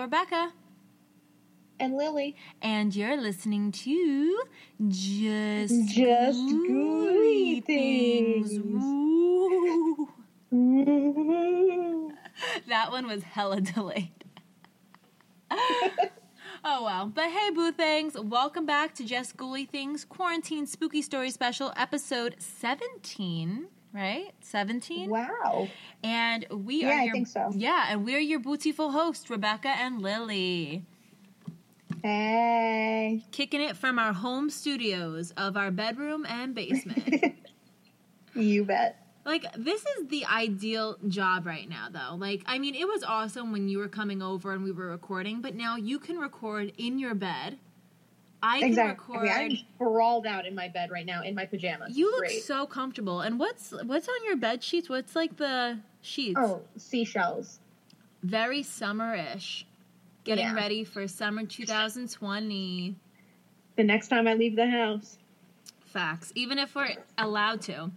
It's your girl Rebecca, And Lily. and you're listening to Just Just Ghouly Things. That one was hella delayed. oh well. But hey, Boo Things, welcome back to Just Ghouly Things Quarantine Spooky Story Special, episode 17, right? 17? wow. And we Yeah, are I think so. Yeah, and we're your bootiful hosts, Rebecca and Lily. Hey. Kicking it from our home studios of our bedroom and basement. You bet. like this is the ideal job right now though. Like I mean it was awesome when you were coming over and we were recording, but now you can record in your bed. I can Exactly. record I'm sprawled out in my bed right now in my pajamas. You look Great. so comfortable. And what's what's on your bed sheets? What's like the sheets? Oh, seashells. Very summer-ish. Getting Yeah. ready for summer 2020. The next time I leave the house. Facts. Even if we're allowed to.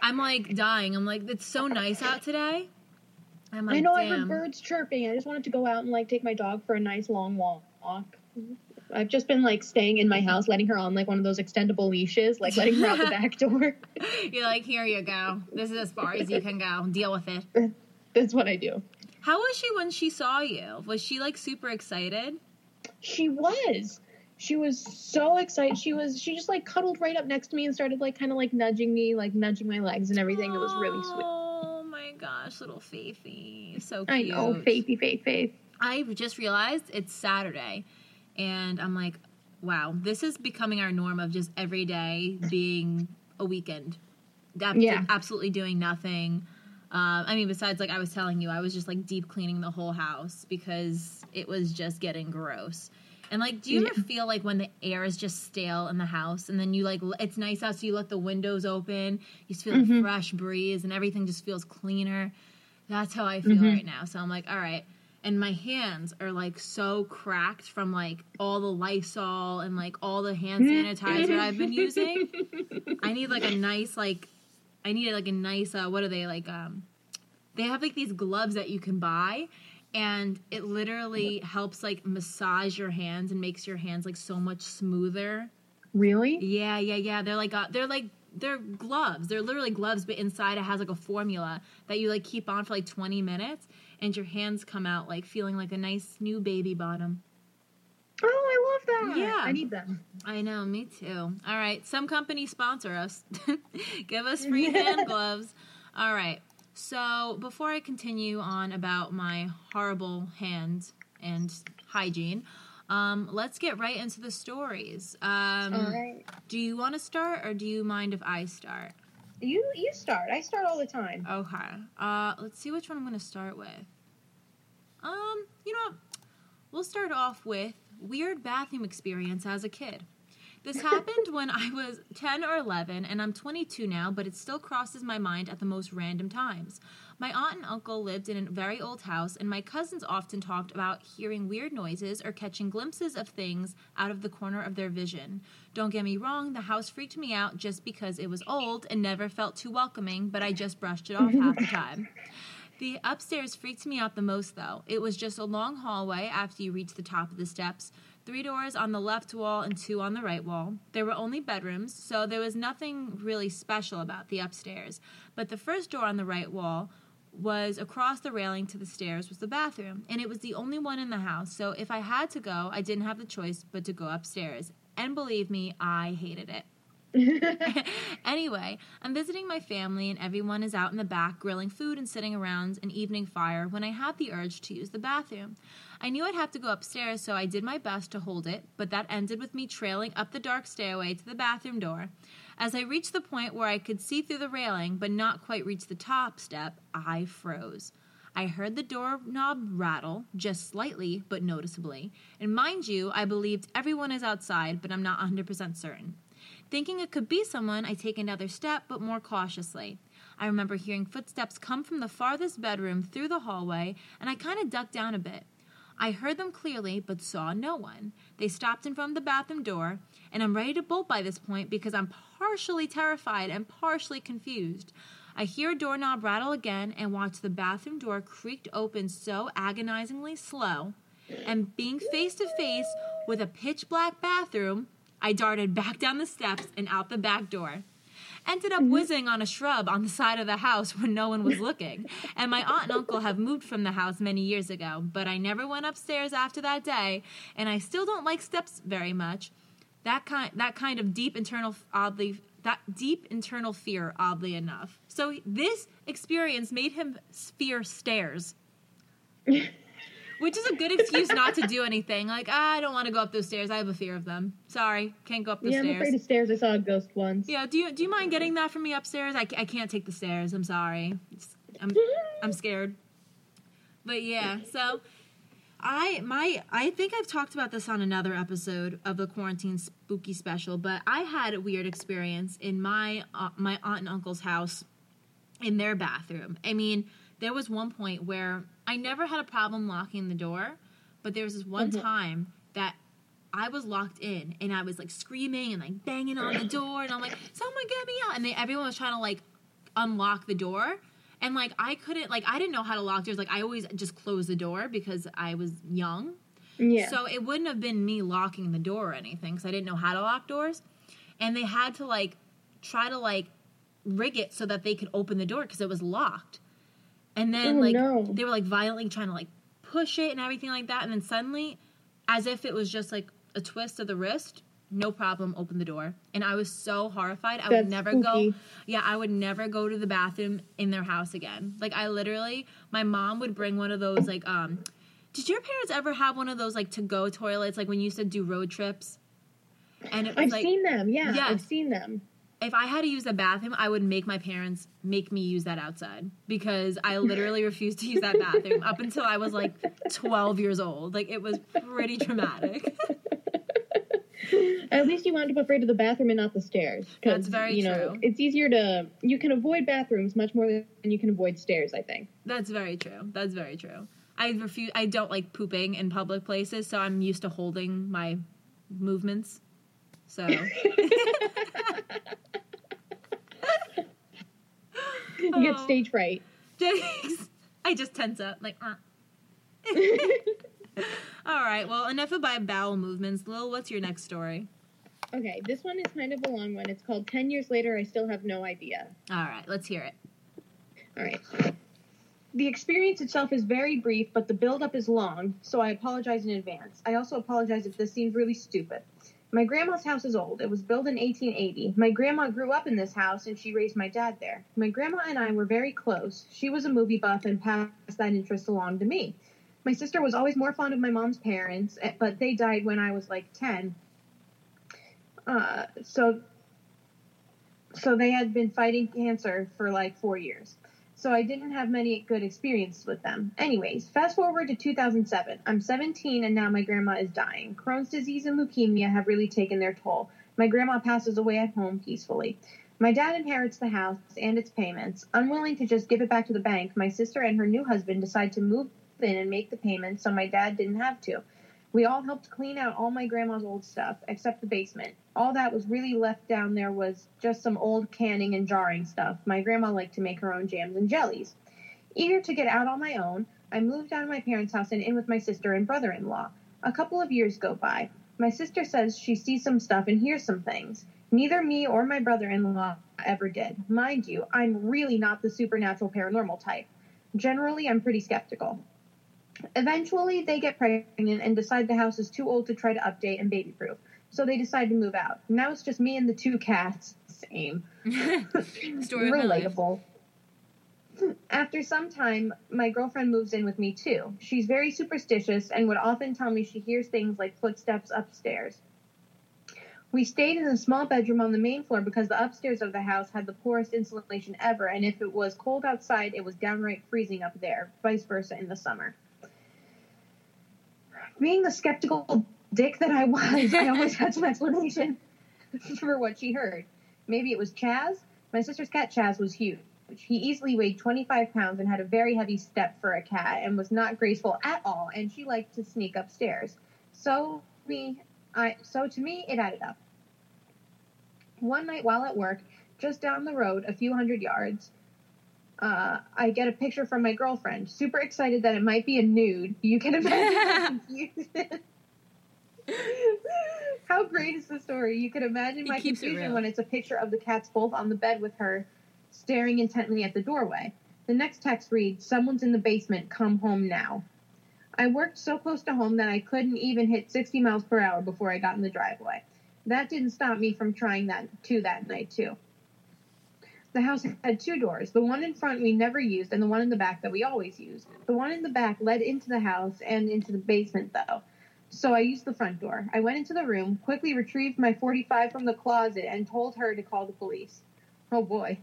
I'm like dying. I'm like, it's so nice out today. I'm like, I know I heard birds chirping. I just wanted to go out and like take my dog for a nice long walk. I've just been like staying in my mm-hmm. house, letting her on like one of those extendable leashes, like letting her out the back door. You're like, here you go. This is as far as you can go. Deal with it. That's what I do. How was she when she saw you? Was she like super excited? She was. She was so excited. She was. She just like cuddled right up next to me and started like kind of like nudging me, like nudging my legs and everything. It was really sweet. Oh my gosh, little Faithy. So cute. I know, faithy, faith, faith. I just realized it's Saturday, and I'm like, wow, this is becoming our norm of just every day being a weekend. Ab- Yeah. Absolutely doing nothing. Um, I mean, besides, like I was telling you, I was just like deep cleaning the whole house because it was just getting gross. And like, do you ever feel like when the air is just stale in the house, and then you like, it's nice out, so you let the windows open, you just feel a fresh breeze, and everything just feels cleaner. That's how I feel right now. So I'm like, all right. And my hands are like so cracked from like all the Lysol and like all the hand sanitizer I've been using. I need like a nice like I need like a nice uh what are they like um they have like these gloves that you can buy and it literally helps like massage your hands and makes your hands like so much smoother. Really? Yeah, yeah, yeah. They're like uh, they're like they're gloves. They're literally gloves, but inside it has like a formula that you like keep on for like 20 minutes, and your hands come out like feeling like a nice new baby bottom. Oh, I love that. Yeah. I need them. I know, me too. All right, some companies sponsor us. Give us free hand gloves. All right. So before I continue on about my horrible hands and hygiene, um, let's get right into the stories. Um, All right. Do you want to start, or do you mind if I start? You you start. I start all the time. Okay. Uh, let's see which one I'm going to start with. Um, you know, we'll start off with weird bathroom experience as a kid. This happened when I was 10 or 11, and I'm 22 now, but it still crosses my mind at the most random times. My aunt and uncle lived in a very old house, and my cousins often talked about hearing weird noises or catching glimpses of things out of the corner of their vision. Don't get me wrong, the house freaked me out just because it was old and never felt too welcoming, but I just brushed it off half the time. The upstairs freaked me out the most, though. It was just a long hallway after you reach the top of the steps, three doors on the left wall and two on the right wall. There were only bedrooms, so there was nothing really special about the upstairs. But the first door on the right wall was across the railing to the stairs was the bathroom, and it was the only one in the house. So if I had to go, I didn't have the choice but to go upstairs. And believe me, I hated it. anyway, I'm visiting my family, and everyone is out in the back grilling food and sitting around an evening fire when I had the urge to use the bathroom. I knew I'd have to go upstairs, so I did my best to hold it, but that ended with me trailing up the dark stairway to the bathroom door. As I reached the point where I could see through the railing but not quite reach the top step, I froze. I heard the doorknob rattle, just slightly but noticeably. And mind you, I believed everyone is outside, but I'm not 100% certain. Thinking it could be someone, I take another step, but more cautiously. I remember hearing footsteps come from the farthest bedroom through the hallway, and I kind of ducked down a bit. I heard them clearly, but saw no one. They stopped in front of the bathroom door, and I'm ready to bolt by this point because I'm partially terrified and partially confused. I hear a doorknob rattle again and watch the bathroom door creaked open so agonizingly slow. And being face to face with a pitch black bathroom, I darted back down the steps and out the back door. Ended up mm-hmm. whizzing on a shrub on the side of the house when no one was looking. And my aunt and uncle have moved from the house many years ago, but I never went upstairs after that day, and I still don't like steps very much. That kind that kind of deep internal oddly that deep internal fear oddly enough. So this experience made him fear stairs. Which is a good excuse not to do anything. Like, ah, I don't want to go up those stairs. I have a fear of them. Sorry, can't go up the yeah, I'm stairs. afraid of stairs. I saw a ghost once. Yeah, do you do you mind getting that for me upstairs? I, I can't take the stairs. I'm sorry. I'm I'm scared. But yeah, so I my I think I've talked about this on another episode of the quarantine spooky special, but I had a weird experience in my uh, my aunt and uncle's house in their bathroom. I mean, there was one point where I never had a problem locking the door, but there was this one Mhm. time that I was locked in and I was like screaming and like banging on the door and I'm like, someone get me out. And they, everyone was trying to like unlock the door. And like I couldn't like I didn't know how to lock doors. Like I always just close the door because I was young. Yeah. So it wouldn't have been me locking the door or anything because I didn't know how to lock doors. And they had to like try to like rig it so that they could open the door because it was locked. And then Oh, like no. they were like violently trying to like push it and everything like that. And then suddenly, as if it was just like a twist of the wrist, no problem, open the door. And I was so horrified. I would never spooky. go. Yeah, I would never go to the bathroom in their house again. Like I literally, my mom would bring one of those like um. Did your parents ever have one of those like to go toilets like when you used to do road trips? And it was I've like seen them. Yeah, Yes. I've seen them. If I had to use the bathroom, I would make my parents make me use that outside because I literally refused to use that bathroom up until I was like 12 years old. Like it was pretty traumatic. At least you wound up afraid of the bathroom and not the stairs. That's very you know, true. It's easier to you can avoid bathrooms much more than you can avoid stairs. I think. That's very true. That's very true. I refuse. I don't like pooping in public places, so I'm used to holding my movements. So You get Oh. stage fright. I just tense up like. Uh. All right. Well, enough about bowel movements. Lil, what's your next story? Okay, this one is kind of a long one. It's called 10 Years Later, I Still Have No Idea. All right. Let's hear it. All right. The experience itself is very brief, but the buildup is long, so I apologize in advance. I also apologize if this seems really stupid. My grandma's house is old. It was built in 1880. My grandma grew up in this house and she raised my dad there. My grandma and I were very close. She was a movie buff and passed that interest along to me. My sister was always more fond of my mom's parents, eh, but they died when I was like 10. Uh, so so they had been fighting cancer for like 4 years so I didn't have many good experiences with them. Anyways, fast forward to 2007. I'm 17 and now my grandma is dying. Crohn's disease and leukemia have really taken their toll. My grandma passes away at home peacefully. My dad inherits the house and its payments. Unwilling to just give it back to the bank, my sister and her new husband decide to move in and make the payments so my dad didn't have to. We all helped clean out all my grandma's old stuff, except the basement. All that was really left down there was just some old canning and jarring stuff. My grandma liked to make her own jams and jellies. Eager to get out on my own, I moved out of my parents' house and in with my sister and brother in law. A couple of years go by. My sister says she sees some stuff and hears some things. Neither me or my brother in law ever did. Mind you, I'm really not the supernatural paranormal type. Generally, I'm pretty skeptical. Eventually, they get pregnant and decide the house is too old to try to update and baby proof. So they decide to move out. Now it's just me and the two cats. Same. Story. Relatable. After some time, my girlfriend moves in with me too. She's very superstitious and would often tell me she hears things like footsteps upstairs. We stayed in a small bedroom on the main floor because the upstairs of the house had the poorest insulation ever, and if it was cold outside, it was downright freezing up there, vice versa in the summer. Being the skeptical dick that I was, I always had some explanation for what she heard. Maybe it was Chaz. My sister's cat Chaz was huge. He easily weighed 25 pounds and had a very heavy step for a cat and was not graceful at all, and she liked to sneak upstairs. So me, I so to me it added up. One night while at work, just down the road, a few hundred yards, Uh, I get a picture from my girlfriend, super excited that it might be a nude. You can imagine my confusion. How great is the story? You can imagine my keeps it confusion when it's a picture of the cats both on the bed with her, staring intently at the doorway. The next text reads, Someone's in the basement, come home now. I worked so close to home that I couldn't even hit 60 miles per hour before I got in the driveway. That didn't stop me from trying that too that night too. The house had two doors. The one in front we never used, and the one in the back that we always used. The one in the back led into the house and into the basement, though. So I used the front door. I went into the room, quickly retrieved my 45 from the closet, and told her to call the police. Oh boy.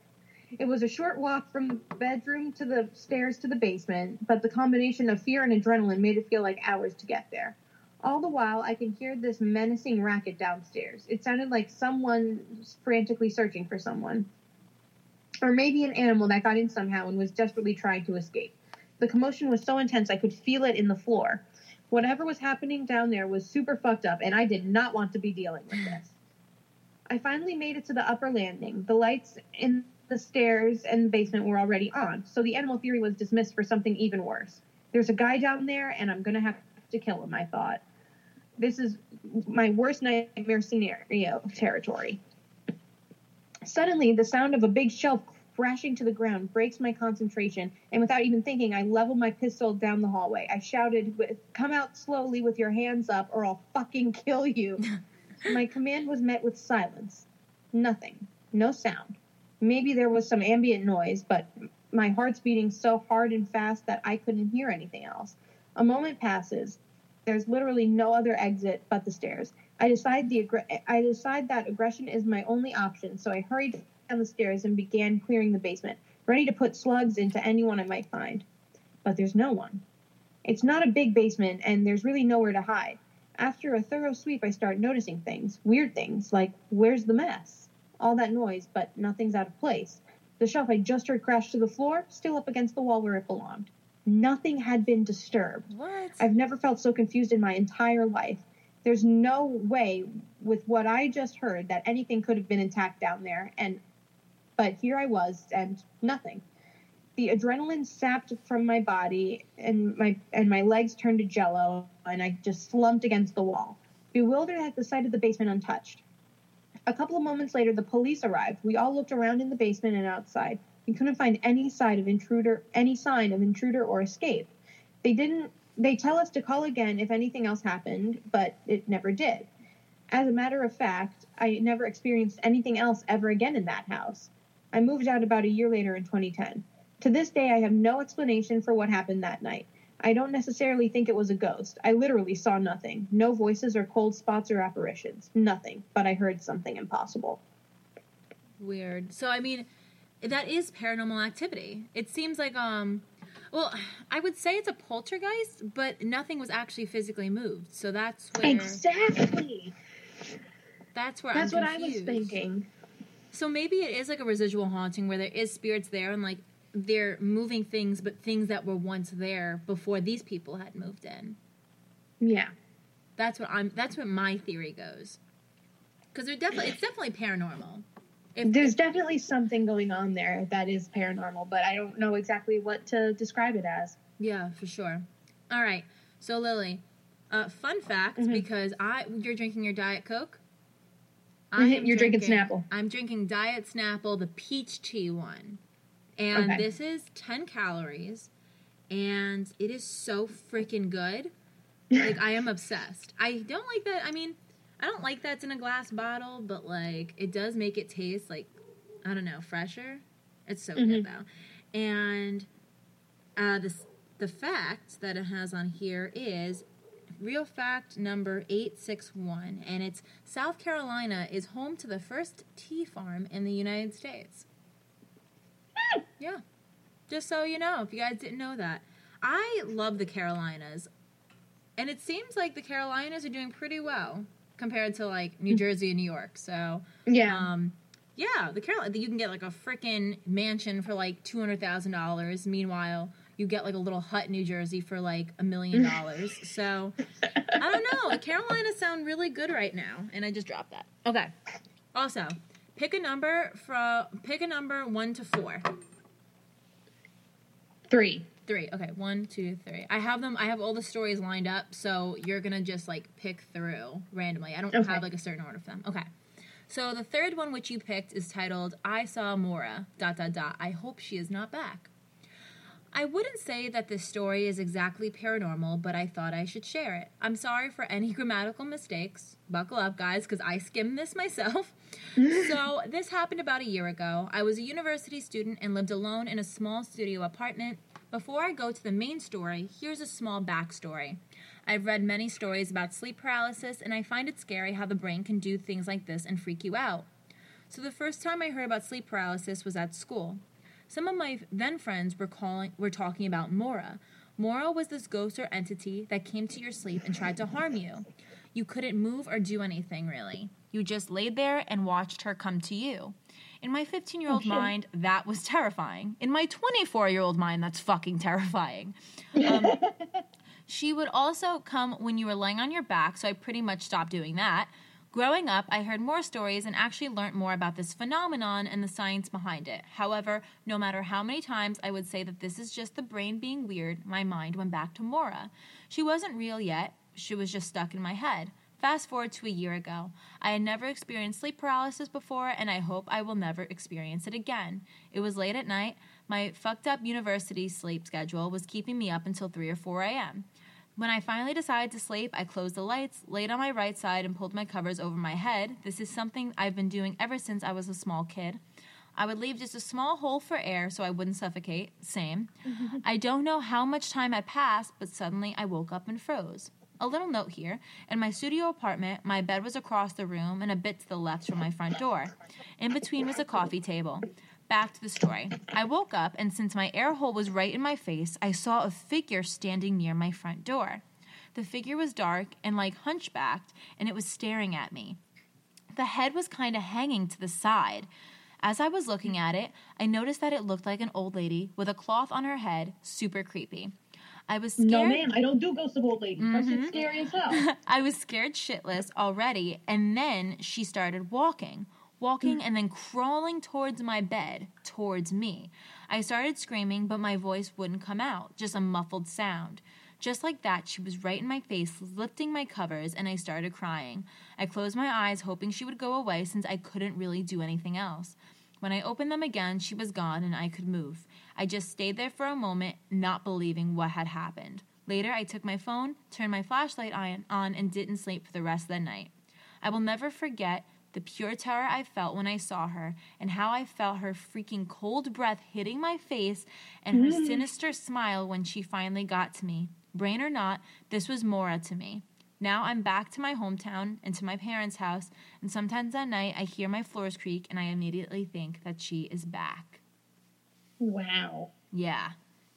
It was a short walk from the bedroom to the stairs to the basement, but the combination of fear and adrenaline made it feel like hours to get there. All the while, I can hear this menacing racket downstairs. It sounded like someone frantically searching for someone. Or maybe an animal that got in somehow and was desperately trying to escape. The commotion was so intense I could feel it in the floor. Whatever was happening down there was super fucked up, and I did not want to be dealing with this. I finally made it to the upper landing. The lights in the stairs and basement were already on, so the animal theory was dismissed for something even worse. There's a guy down there, and I'm gonna have to kill him, I thought. This is my worst nightmare scenario territory. Suddenly, the sound of a big shelf crashing to the ground breaks my concentration, and without even thinking, I level my pistol down the hallway. I shouted, Come out slowly with your hands up, or I'll fucking kill you. my command was met with silence. Nothing. No sound. Maybe there was some ambient noise, but my heart's beating so hard and fast that I couldn't hear anything else. A moment passes. There's literally no other exit but the stairs. I decide the aggr- I decide that aggression is my only option, so I hurried down the stairs and began clearing the basement, ready to put slugs into anyone I might find. But there's no one. It's not a big basement, and there's really nowhere to hide. After a thorough sweep, I start noticing things, weird things, like where's the mess? All that noise, but nothing's out of place. The shelf I just heard crash to the floor, still up against the wall where it belonged. Nothing had been disturbed. What? I've never felt so confused in my entire life. There's no way with what I just heard that anything could have been intact down there and but here I was and nothing. The adrenaline sapped from my body and my and my legs turned to jello and I just slumped against the wall, bewildered at the sight of the basement untouched. A couple of moments later the police arrived. We all looked around in the basement and outside. We couldn't find any sign of intruder any sign of intruder or escape. They didn't they tell us to call again if anything else happened, but it never did. As a matter of fact, I never experienced anything else ever again in that house. I moved out about a year later in 2010. To this day, I have no explanation for what happened that night. I don't necessarily think it was a ghost. I literally saw nothing. No voices or cold spots or apparitions. Nothing. But I heard something impossible. Weird. So I mean, that is paranormal activity. It seems like um, well, I would say it's a poltergeist, but nothing was actually physically moved. So that's where Exactly. that's where That's I'm what I was thinking. So maybe it is like a residual haunting where there is spirits there and like they're moving things, but things that were once there before these people had moved in. Yeah. That's what I'm. That's what my theory goes. Because they're definitely, it's definitely paranormal. If, There's definitely something going on there that is paranormal, but I don't know exactly what to describe it as. Yeah, for sure. All right. So Lily, uh, fun fact Mhm. because I you're drinking your diet coke. Mhm, you're drinking Snapple. I'm drinking Diet Snapple, the peach tea one, and Okay. this is 10 calories, and it is so freaking good. Like I am obsessed. I don't like that. I mean, I don't like that it's in a glass bottle, but like it does make it taste like I don't know fresher. It's so good Mhm. though, and uh, this the fact that it has on here is real fact number 861 and it's south carolina is home to the first tea farm in the united states. Yeah. Just so you know if you guys didn't know that. I love the carolinas and it seems like the carolinas are doing pretty well compared to like new jersey and new york so Yeah. um, yeah, the Carolina, you can get like a freaking mansion for like two hundred thousand dollars. Meanwhile, you get like a little hut in New Jersey for like a million dollars. So I don't know. Carolina sound really good right now, and I just dropped that. Okay. Also, pick a number from pick a number one to four. Three. Three. Okay, one, two, three. I have them. I have all the stories lined up, so you're gonna just like pick through randomly. I don't Okay. have like a certain order for them. Okay. So the third one, which you picked, is titled "I Saw Mora." Dot dot dot. I hope she is not back. I wouldn't say that this story is exactly paranormal, but I thought I should share it. I'm sorry for any grammatical mistakes. Buckle up, guys, because I skimmed this myself. so, this happened about a year ago. I was a university student and lived alone in a small studio apartment. Before I go to the main story, here's a small backstory. I've read many stories about sleep paralysis, and I find it scary how the brain can do things like this and freak you out. So, the first time I heard about sleep paralysis was at school. Some of my then friends were calling were talking about Mora. Mora was this ghost or entity that came to your sleep and tried to harm you. You couldn't move or do anything really. You just laid there and watched her come to you. In my 15 year old mind, that was terrifying. In my 24 year old mind, that's fucking terrifying. Um, she would also come when you were laying on your back, so I pretty much stopped doing that. Growing up, I heard more stories and actually learned more about this phenomenon and the science behind it. However, no matter how many times I would say that this is just the brain being weird, my mind went back to Mora. She wasn't real yet, she was just stuck in my head. Fast forward to a year ago. I had never experienced sleep paralysis before, and I hope I will never experience it again. It was late at night. My fucked up university sleep schedule was keeping me up until 3 or 4 a.m. When I finally decided to sleep, I closed the lights, laid on my right side, and pulled my covers over my head. This is something I've been doing ever since I was a small kid. I would leave just a small hole for air so I wouldn't suffocate. Same. I don't know how much time had passed, but suddenly I woke up and froze. A little note here in my studio apartment, my bed was across the room and a bit to the left from my front door. In between was a coffee table. Back to the story. I woke up, and since my air hole was right in my face, I saw a figure standing near my front door. The figure was dark and like hunchbacked, and it was staring at me. The head was kind of hanging to the side. As I was looking at it, I noticed that it looked like an old lady with a cloth on her head, super creepy. I was scared. No, ma'am, I don't do ghosts of old ladies. That Mhm. shit's scary as hell. I was scared shitless already, and then she started walking, walking and then crawling towards my bed, towards me. I started screaming, but my voice wouldn't come out, just a muffled sound. Just like that, she was right in my face, lifting my covers, and I started crying. I closed my eyes, hoping she would go away since I couldn't really do anything else. When I opened them again, she was gone and I could move. I just stayed there for a moment, not believing what had happened. Later, I took my phone, turned my flashlight on, on, and didn't sleep for the rest of the night. I will never forget the pure terror I felt when I saw her, and how I felt her freaking cold breath hitting my face, and her mm. sinister smile when she finally got to me. Brain or not, this was Mora to me. Now I'm back to my hometown and to my parents' house, and sometimes at night I hear my floors creak and I immediately think that she is back. wow. Yeah.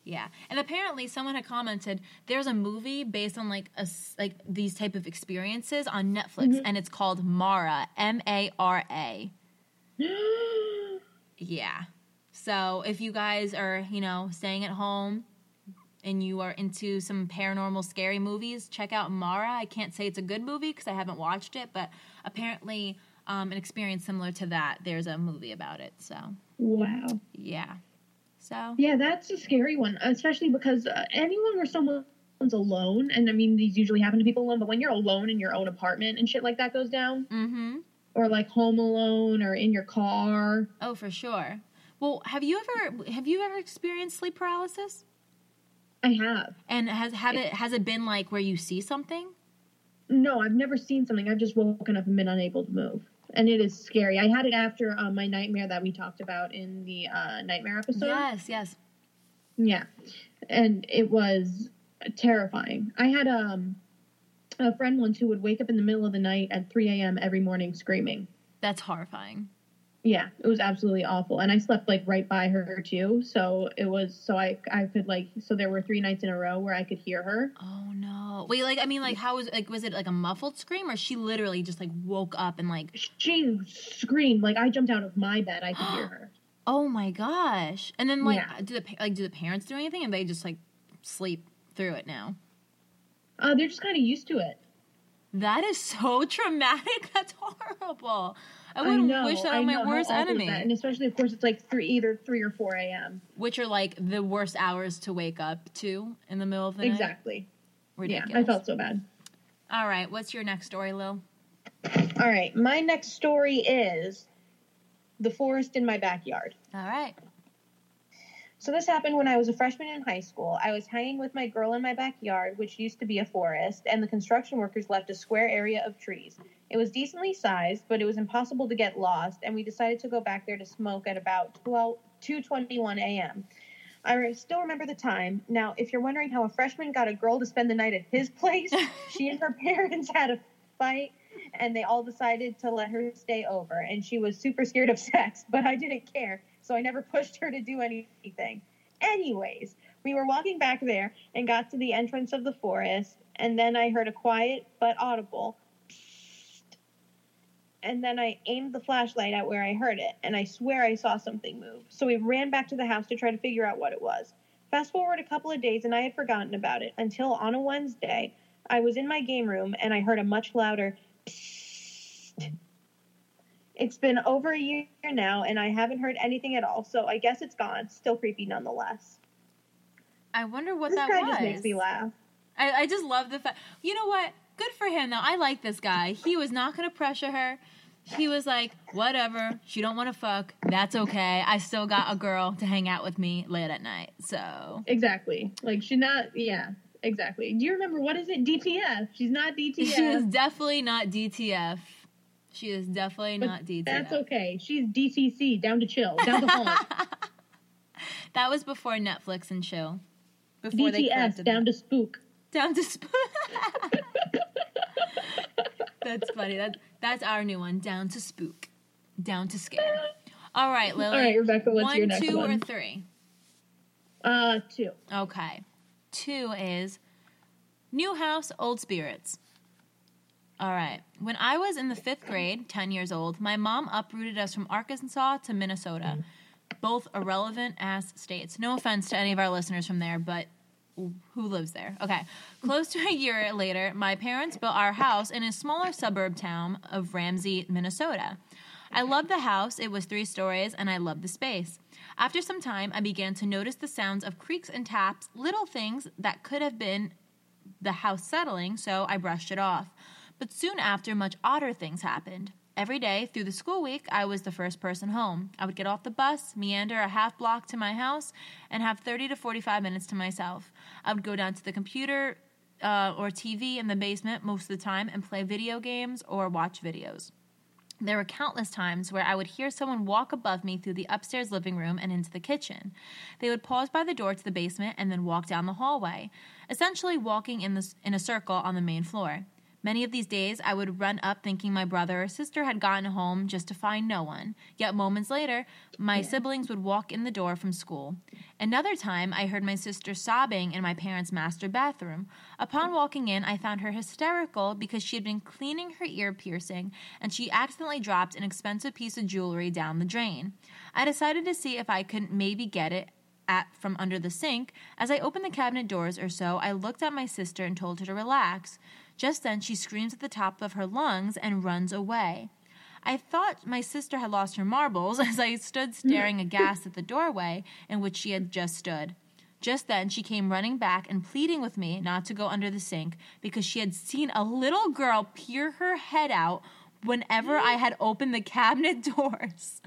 Yeah. And apparently someone had commented there's a movie based on like a like these type of experiences on Netflix mm-hmm. and it's called Mara, M A R A. Yeah. So if you guys are, you know, staying at home and you are into some paranormal scary movies, check out Mara. I can't say it's a good movie because I haven't watched it, but apparently um, an experience similar to that, there's a movie about it. So, wow. yeah. So, Yeah, that's a scary one, especially because uh, anyone where someone's alone, and I mean, these usually happen to people alone, but when you're alone in your own apartment and shit like that goes down, mm-hmm. or like home alone or in your car. Oh, for sure. Well, have you ever have you ever experienced sleep paralysis? I have. And has have it has it been like where you see something? No, I've never seen something. I've just woken up and been unable to move. And it is scary. I had it after uh, my nightmare that we talked about in the uh, nightmare episode. yes, yes. Yeah. And it was terrifying. I had um, a friend once who would wake up in the middle of the night at 3 a.m. every morning screaming. That's horrifying. Yeah, it was absolutely awful. And I slept like right by her too. So it was, so I, I could like, so there were three nights in a row where I could hear her. Oh no. Wait, like I mean like how was like was it like a muffled scream or she literally just like woke up and like She screamed. Like I jumped out of my bed. I could hear her. oh my gosh. And then like Yeah. do the like do the parents do anything and they just like sleep through it now? Uh, they're just kind of used to it. That is so traumatic. That's horrible. I wouldn't know, wish that on my know worst enemy. And especially, of course, it's like three, either three or four a.m. Which are like the worst hours to wake up to in the middle of the night. Exactly. Ridiculous. Yeah, I felt so bad. All right, what's your next story, Lil? All right, my next story is the forest in my backyard. All right. So this happened when I was a freshman in high school. I was hanging with my girl in my backyard, which used to be a forest, and the construction workers left a square area of trees. It was decently sized, but it was impossible to get lost, and we decided to go back there to smoke at about 12, 2:21 a.m. I still remember the time. Now, if you're wondering how a freshman got a girl to spend the night at his place, she and her parents had a fight and they all decided to let her stay over and she was super scared of sex, but I didn't care, so I never pushed her to do anything. Anyways, we were walking back there and got to the entrance of the forest, and then I heard a quiet but audible "Psst." and then I aimed the flashlight at where I heard it, and I swear I saw something move. So we ran back to the house to try to figure out what it was. Fast forward a couple of days, and I had forgotten about it until on a Wednesday, I was in my game room and I heard a much louder "Psst." It's been over a year now, and I haven't heard anything at all, so I guess it's gone. Still creepy nonetheless. I wonder what this that guy was. just makes me laugh. I, I just love the fact. You know what? Good for him though. I like this guy. He was not going to pressure her. He was like, whatever. She don't want to fuck. That's okay. I still got a girl to hang out with me late at night. So Exactly. Like she's not. Yeah. Exactly. Do you remember what is it? DTF. She's not DTF. she is definitely not DTF. She is definitely but not DTF. That's okay. She's DTC. Down to chill. Down to haunt. that was before Netflix and chill. Before DTS. corrected Down them. to spook. down to spook. that's funny. That that's our new one. Down to spook. Down to scare. All right, Lily. All right, Rebecca. What's one, your next two, one? Two or three? uh, two. Okay. Two is new house, old spirits. All right. When I was in the fifth grade, 10 years old, my mom uprooted us from Arkansas to Minnesota. Both irrelevant ass states. No offense to any of our listeners from there, but who lives there? Okay. Close to a year later, my parents built our house in a smaller suburb town of Ramsey, Minnesota. I loved the house. It was three stories, and I loved the space. After some time, I began to notice the sounds of creaks and taps, little things that could have been the house settling, so I brushed it off. But soon after, much odder things happened. Every day through the school week, I was the first person home. I would get off the bus, meander a half block to my house, and have 30 to 45 minutes to myself. I would go down to the computer uh, or TV in the basement most of the time and play video games or watch videos. There were countless times where I would hear someone walk above me through the upstairs living room and into the kitchen. They would pause by the door to the basement and then walk down the hallway, essentially walking in, the, in a circle on the main floor. Many of these days, I would run up thinking my brother or sister had gotten home just to find no one. Yet moments later, my siblings would walk in the door from school. Another time, I heard my sister sobbing in my parents' master bathroom. Upon walking in, I found her hysterical because she had been cleaning her ear piercing and she accidentally dropped an expensive piece of jewelry down the drain. I decided to see if I could maybe get it at from under the sink. As I opened the cabinet doors or so, I looked at my sister and told her to relax. Just then, she screams at the top of her lungs and runs away. I thought my sister had lost her marbles as I stood staring aghast at the doorway in which she had just stood. Just then, she came running back and pleading with me not to go under the sink because she had seen a little girl peer her head out whenever I had opened the cabinet doors.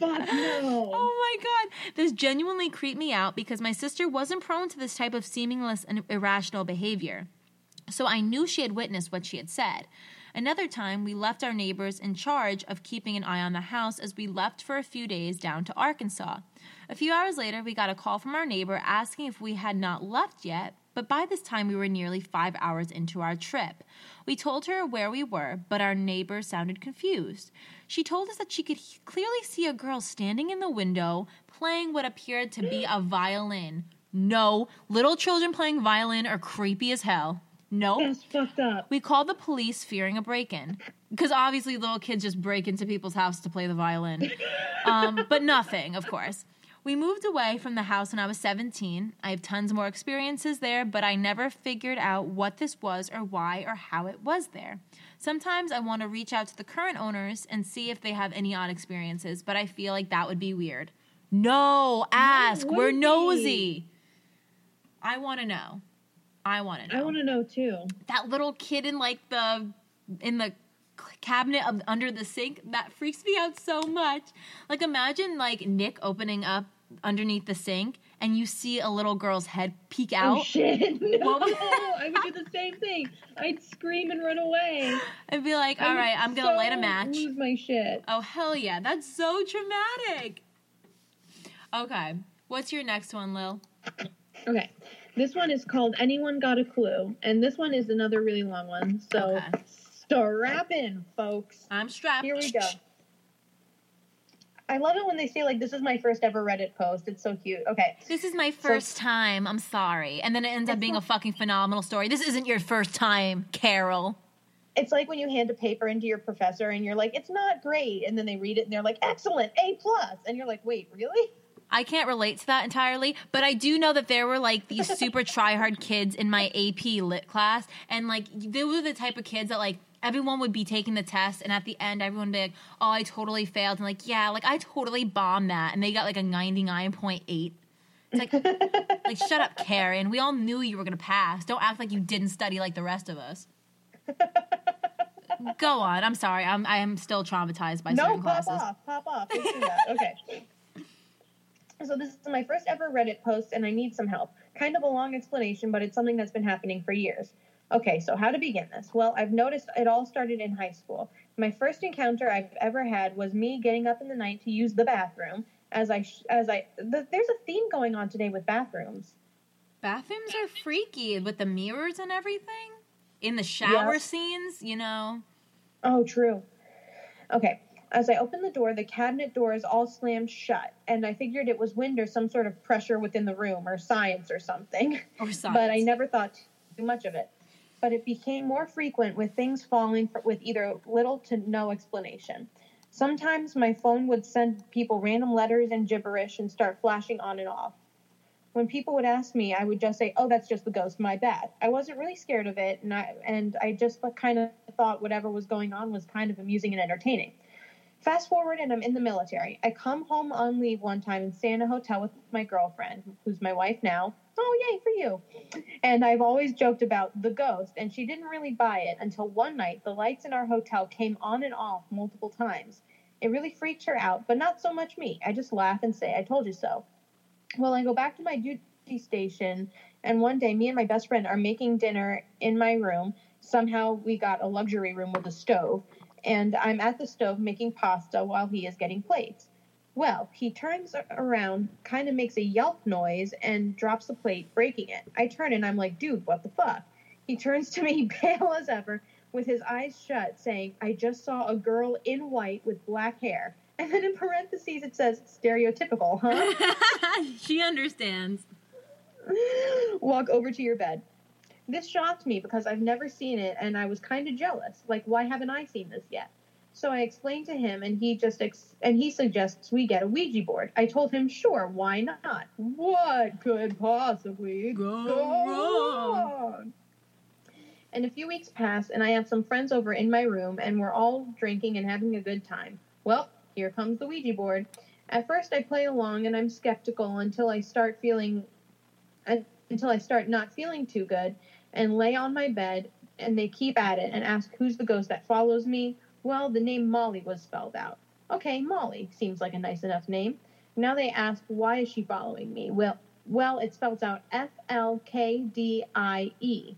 No. Oh my god. This genuinely creeped me out because my sister wasn't prone to this type of seamless and irrational behavior. So I knew she had witnessed what she had said. Another time, we left our neighbors in charge of keeping an eye on the house as we left for a few days down to Arkansas. A few hours later, we got a call from our neighbor asking if we had not left yet, but by this time we were nearly five hours into our trip. We told her where we were, but our neighbor sounded confused. She told us that she could he- clearly see a girl standing in the window playing what appeared to be a violin. No, little children playing violin are creepy as hell. Nope. That's fucked up. We called the police fearing a break in. Because obviously, little kids just break into people's house to play the violin. Um, but nothing, of course. We moved away from the house when I was 17. I have tons more experiences there, but I never figured out what this was or why or how it was there. Sometimes I want to reach out to the current owners and see if they have any odd experiences, but I feel like that would be weird. No, ask. We're nosy. I want to know. I want to know. I want to know too. that little kid in like the in the cabinet of, under the sink that freaks me out so much like imagine like nick opening up underneath the sink and you see a little girl's head peek oh, out Oh shit! No, I would do the same thing. I'd scream and run away. I'd be like all right i'm gonna light a match Lose my shit. oh hell yeah that's so traumatic okay what's your next one lil Okay, this one is called "Anyone Got a Clue," and this one is another really long one. So Okay. strap in, folks. i'm strapped Here we go. I love it when they say like, "This is my first ever Reddit post." It's so cute. Okay, this is my first time i'm sorry and then it ends up being a fucking phenomenal story this isn't your first time carol it's like when you hand a paper into your professor and you're like, "It's not great," and then they read it and they're like, "Excellent, A plus," and you're like, "Wait, really?" I can't relate to that entirely, but I do know that there were like these super try hard kids in my AP lit class, and like they were the type of kids that like everyone would be taking the test, and at the end everyone would be like, "Oh, I totally failed," and like, "Yeah, like I totally bombed that," and they got like a ninety nine point eight. It's like, like shut up, Karen. We all knew you were gonna pass. Don't act like you didn't study like the rest of us. Go on. I'm sorry. I'm I am still traumatized by no, certain pop classes. off, pop off. Let's do that. Okay. So this is my first ever Reddit post, and I need some help. Kind of a long explanation, but it's something that's been happening for years. Okay, so how to begin this? Well, I've noticed it all started in high school. My first encounter I've ever had was me getting up in the night to use the bathroom. As I, sh- as I, th- there's a theme going on today with bathrooms. Bathrooms are freaky with the mirrors and everything. In the shower Yeah. scenes, you know. Oh, true. Okay. As I opened the door, the cabinet doors all slammed shut, and I figured it was wind or some sort of pressure within the room or science or something. Or science. but I never thought too much of it. But it became more frequent with things falling for, with either little to no explanation. Sometimes my phone would send people random letters and gibberish and start flashing on and off. When people would ask me, I would just say, "Oh, that's just the ghost. My bad." I wasn't really scared of it, and I and I just kind of thought whatever was going on was kind of amusing and entertaining. Fast forward, and I'm in the military. I come home on leave one time and stay in a hotel with my girlfriend, who's my wife now. Oh, yay for you! And I've always joked about the ghost, and she didn't really buy it until one night the lights in our hotel came on and off multiple times. It really freaked her out, but not so much me. I just laugh and say, I told you so. Well, I go back to my duty station, and one day me and my best friend are making dinner in my room. Somehow we got a luxury room with a stove, and I'm at the stove making pasta while he is getting plates. Well, he turns around, kind of makes a yelp noise, and drops the plate, breaking it. I turn and I'm like, dude, what the fuck? He turns to me, pale as ever, with his eyes shut, saying, I just saw a girl in white with black hair. And then in parentheses it says, stereotypical, huh? she understands. Walk over to your bed. This shocked me because I've never seen it and I was kind of jealous. Like, why haven't I seen this yet? So I explained to him and he just ex- and he suggests we get a Ouija board. I told him, "Sure, why not? What could possibly Go go wrong. wrong?" And a few weeks pass and I have some friends over in my room and we're all drinking and having a good time. Well, here comes the Ouija board. At first I play along and I'm skeptical until I start feeling until I start not feeling too good and lay on my bed and they keep at it and ask who's the ghost that follows me. Well, the name Molly was spelled out. Okay, Molly seems like a nice enough name. Now they ask why is she following me? Well, well, it spells out F L K D I E.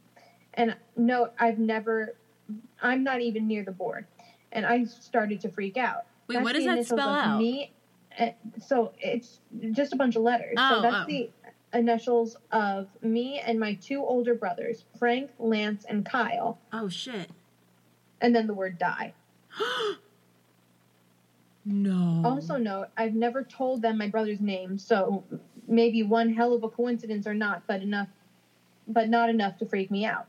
And note, I've never I'm not even near the board. And I started to freak out. Wait, That's what does that spell out? Me, uh, so it's just a bunch of letters. Oh, so that's oh. the initials of me and my two older brothers, Frank, Lance, and Kyle, Oh shit. and then the word die. no. Also, note I've never told them my brother's name, so maybe one hell of a coincidence or not, but enough, but not enough to freak me out.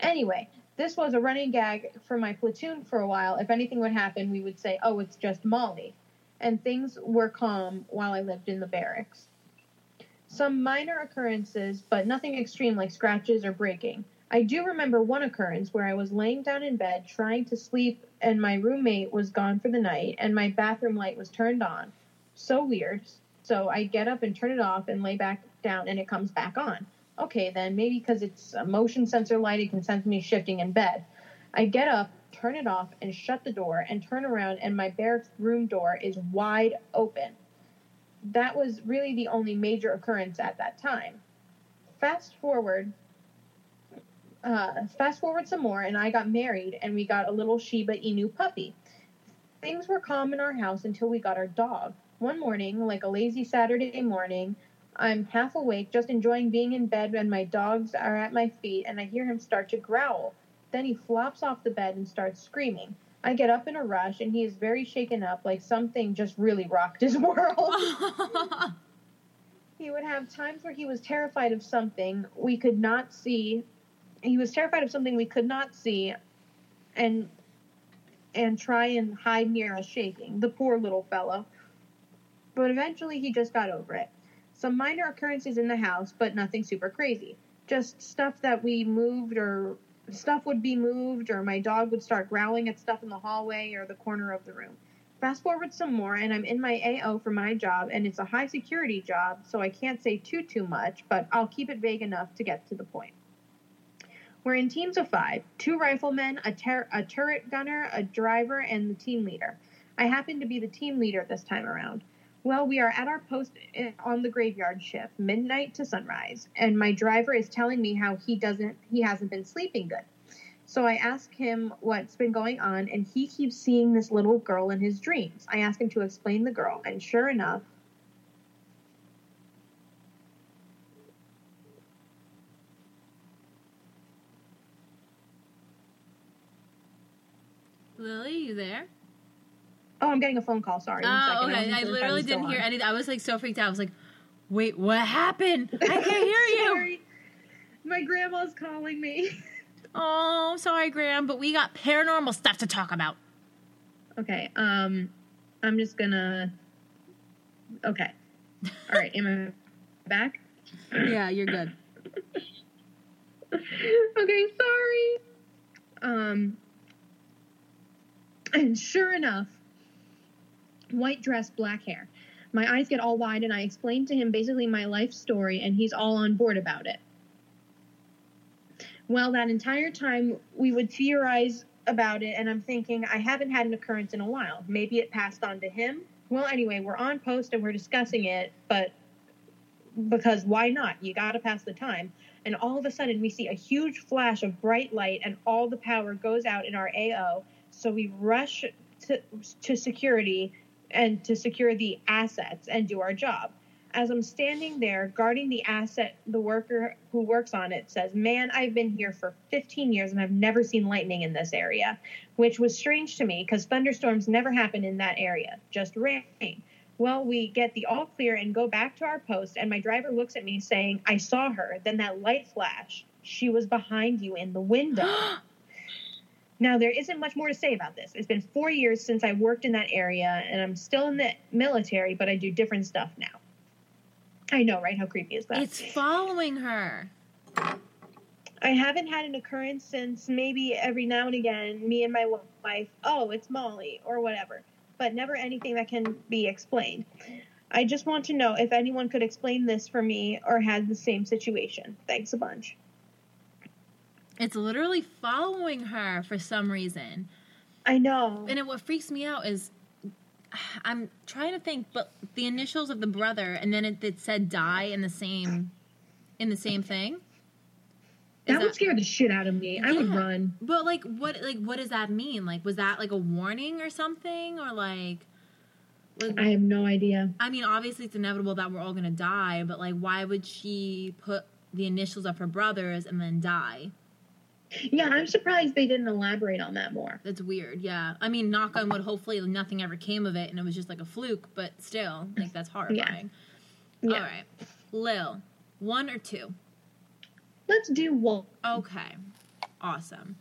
Anyway, this was a running gag for my platoon for a while. If anything would happen, we would say, "Oh, it's just Molly," and things were calm while I lived in the barracks. Some minor occurrences, but nothing extreme like scratches or breaking. I do remember one occurrence where I was laying down in bed trying to sleep and my roommate was gone for the night and my bathroom light was turned on. So weird. So I get up and turn it off and lay back down and it comes back on. Okay, then maybe because it's a motion sensor light, it can sense me shifting in bed. I get up, turn it off, and shut the door and turn around, and my bare room door is wide open. That was really the only major occurrence at that time. Fast forward uh, fast forward some more, and I got married, and we got a little Shiba Inu puppy. Things were calm in our house until we got our dog. One morning, like a lazy Saturday morning, I'm half awake, just enjoying being in bed, and my dogs are at my feet, and I hear him start to growl. Then he flops off the bed and starts screaming. I get up in a rush, and he is very shaken up, like something just really rocked his world. he would have times where he was terrified of something we could not see. He was terrified of something we could not see and and try and hide near us shaking the poor little fellow. But eventually he just got over it. Some minor occurrences in the house but nothing super crazy. Just stuff that we moved or stuff would be moved or my dog would start growling at stuff in the hallway or the corner of the room fast forward some more and i'm in my ao for my job and it's a high security job so i can't say too too much but i'll keep it vague enough to get to the point we're in teams of five two riflemen, a, ter- a turret gunner, a driver, and the team leader. I happen to be the team leader this time around. Well, we are at our post on the graveyard shift, midnight to sunrise, and my driver is telling me how he doesn't he hasn't been sleeping good. So I ask him what's been going on, and he keeps seeing this little girl in his dreams. I ask him to explain the girl, and sure enough, Lily, you there? Oh, I'm getting a phone call. Sorry. Oh, okay. I, I literally didn't hear anything. I was like so freaked out. I was like, "Wait, what happened? I can't hear you." My grandma's calling me. oh, sorry, Graham, but we got paranormal stuff to talk about. Okay. Um, I'm just gonna. Okay. All right. Am I back? Yeah, you're good. okay. Sorry. Um and sure enough, white dress, black hair. My eyes get all wide, and I explain to him basically my life story, and he's all on board about it. Well, that entire time, we would theorize about it, and I'm thinking, I haven't had an occurrence in a while. Maybe it passed on to him. Well, anyway, we're on post and we're discussing it, but because why not? You got to pass the time. And all of a sudden, we see a huge flash of bright light, and all the power goes out in our AO so we rush to, to security and to secure the assets and do our job. As I'm standing there guarding the asset, the worker who works on it says, Man, I've been here for 15 years and I've never seen lightning in this area, which was strange to me because thunderstorms never happen in that area, just rain. Well, we get the all clear and go back to our post, and my driver looks at me saying, I saw her. Then that light flash. She was behind you in the window. Now, there isn't much more to say about this. It's been four years since I worked in that area, and I'm still in the military, but I do different stuff now. I know, right? How creepy is that? It's following her. I haven't had an occurrence since maybe every now and again, me and my wife, oh, it's Molly, or whatever, but never anything that can be explained. I just want to know if anyone could explain this for me or had the same situation. Thanks a bunch. It's literally following her for some reason. I know. And it, what freaks me out is I'm trying to think, but the initials of the brother, and then it, it said die in the same in the same thing. That, that, would scare the shit out of me. Yeah. I would run. But like, what like what does that mean? Like, was that like a warning or something, or like? like I have no idea. I mean, obviously it's inevitable that we're all gonna die, but like, why would she put the initials of her brothers and then die? Yeah, I'm surprised they didn't elaborate on that more. That's weird. Yeah, I mean, knock on wood. Hopefully, nothing ever came of it, and it was just like a fluke. But still, like that's horrifying. Yeah. yeah. All right, Lil, one or two? Let's do one. Okay, awesome.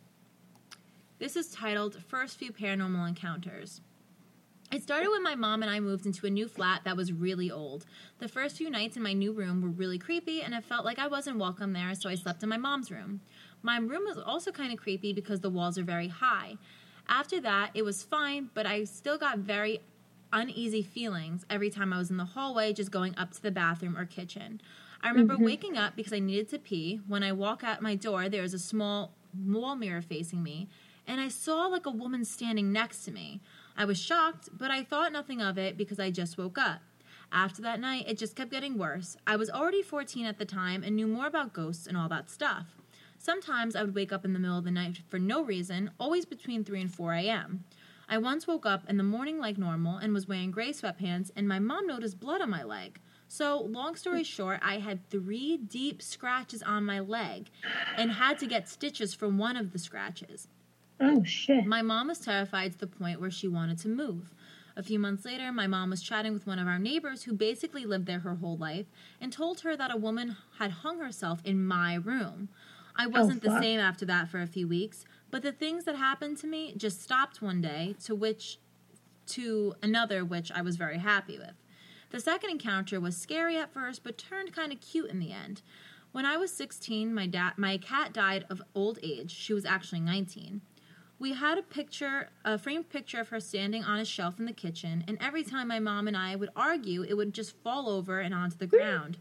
This is titled "First Few Paranormal Encounters." It started when my mom and I moved into a new flat that was really old. The first few nights in my new room were really creepy, and it felt like I wasn't welcome there, so I slept in my mom's room. My room was also kind of creepy because the walls are very high. After that, it was fine, but I still got very uneasy feelings every time I was in the hallway just going up to the bathroom or kitchen. I remember Mhm. waking up because I needed to pee. When I walk out my door, there was a small wall mirror facing me, and I saw like a woman standing next to me. I was shocked, but I thought nothing of it because I just woke up. After that night, it just kept getting worse. I was already 14 at the time and knew more about ghosts and all that stuff. Sometimes I would wake up in the middle of the night for no reason, always between 3 and 4 a.m. I once woke up in the morning like normal and was wearing gray sweatpants, and my mom noticed blood on my leg. So, long story short, I had three deep scratches on my leg and had to get stitches from one of the scratches. Oh shit. My mom was terrified to the point where she wanted to move. A few months later, my mom was chatting with one of our neighbors who basically lived there her whole life and told her that a woman had hung herself in my room. I oh, wasn't the same after that for a few weeks, but the things that happened to me just stopped one day to which to another which I was very happy with. The second encounter was scary at first but turned kind of cute in the end. When I was 16, my dad my cat died of old age. She was actually 19. We had a picture, a framed picture of her standing on a shelf in the kitchen, and every time my mom and I would argue, it would just fall over and onto the ground.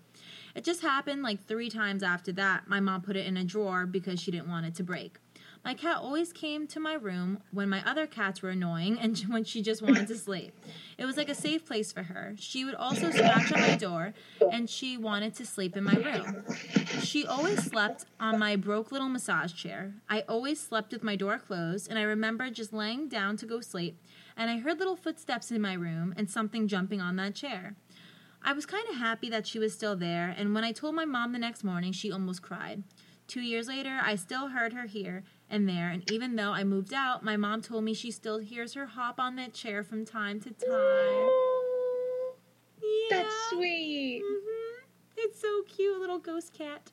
It just happened like three times after that. My mom put it in a drawer because she didn't want it to break. My cat always came to my room when my other cats were annoying and when she just wanted to sleep. It was like a safe place for her. She would also scratch on my door and she wanted to sleep in my room. She always slept on my broke little massage chair. I always slept with my door closed, and I remember just laying down to go sleep, and I heard little footsteps in my room and something jumping on that chair. I was kind of happy that she was still there, and when I told my mom the next morning, she almost cried. Two years later, I still heard her here and there, and even though I moved out, my mom told me she still hears her hop on that chair from time to time. Yeah. That's sweet. hmm It's so cute, little ghost cat.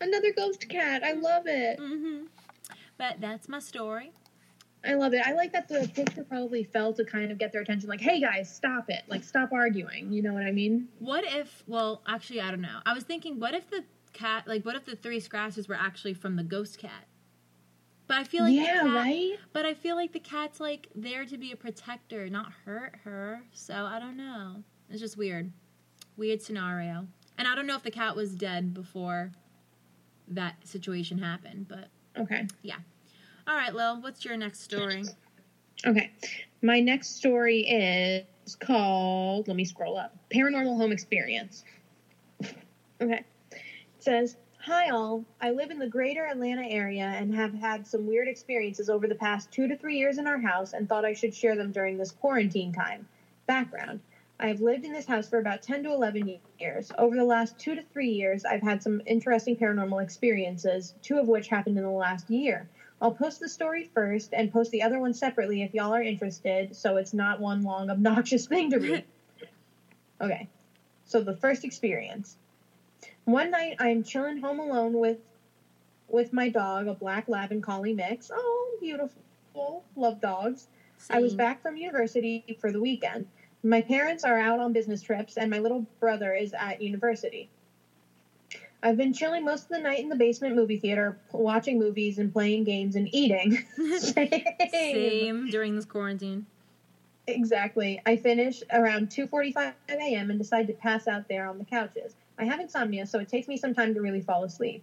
Another ghost cat. I love it. hmm But that's my story. I love it. I like that the picture probably fell to kind of get their attention. Like, hey guys, stop it. Like, stop arguing. You know what I mean? What if? Well, actually, I don't know. I was thinking, what if the cat, like, what if the three scratches were actually from the ghost cat? But I feel like the yeah, cat, right. But I feel like the cat's like there to be a protector, not hurt her. So I don't know. It's just weird, weird scenario. And I don't know if the cat was dead before that situation happened. But Okay. All right, Lil, what's your next story? Okay. My next story is called, let me scroll up Paranormal Home Experience. Okay. It says, Hi, all. I live in the greater Atlanta area and have had some weird experiences over the past two to three years in our house and thought I should share them during this quarantine time. Background I have lived in this house for about 10 to 11 years. Over the last two to three years, I've had some interesting paranormal experiences, two of which happened in the last year. I'll post the story first and post the other one separately if y'all are interested, so it's not one long, obnoxious thing to read. okay, so the first experience. One night, I'm chilling home alone with with my dog, a black lab and collie mix. Oh, beautiful. Love dogs. I was back from university for the weekend. My parents are out on business trips, and my little brother is at university. I've been chilling most of the night in the basement movie theater, watching movies and playing games and eating. Same. Same during this quarantine. Exactly. I finish around 2:45 a.m. and decide to pass out there on the couches. I have insomnia, so it takes me some time to really fall asleep.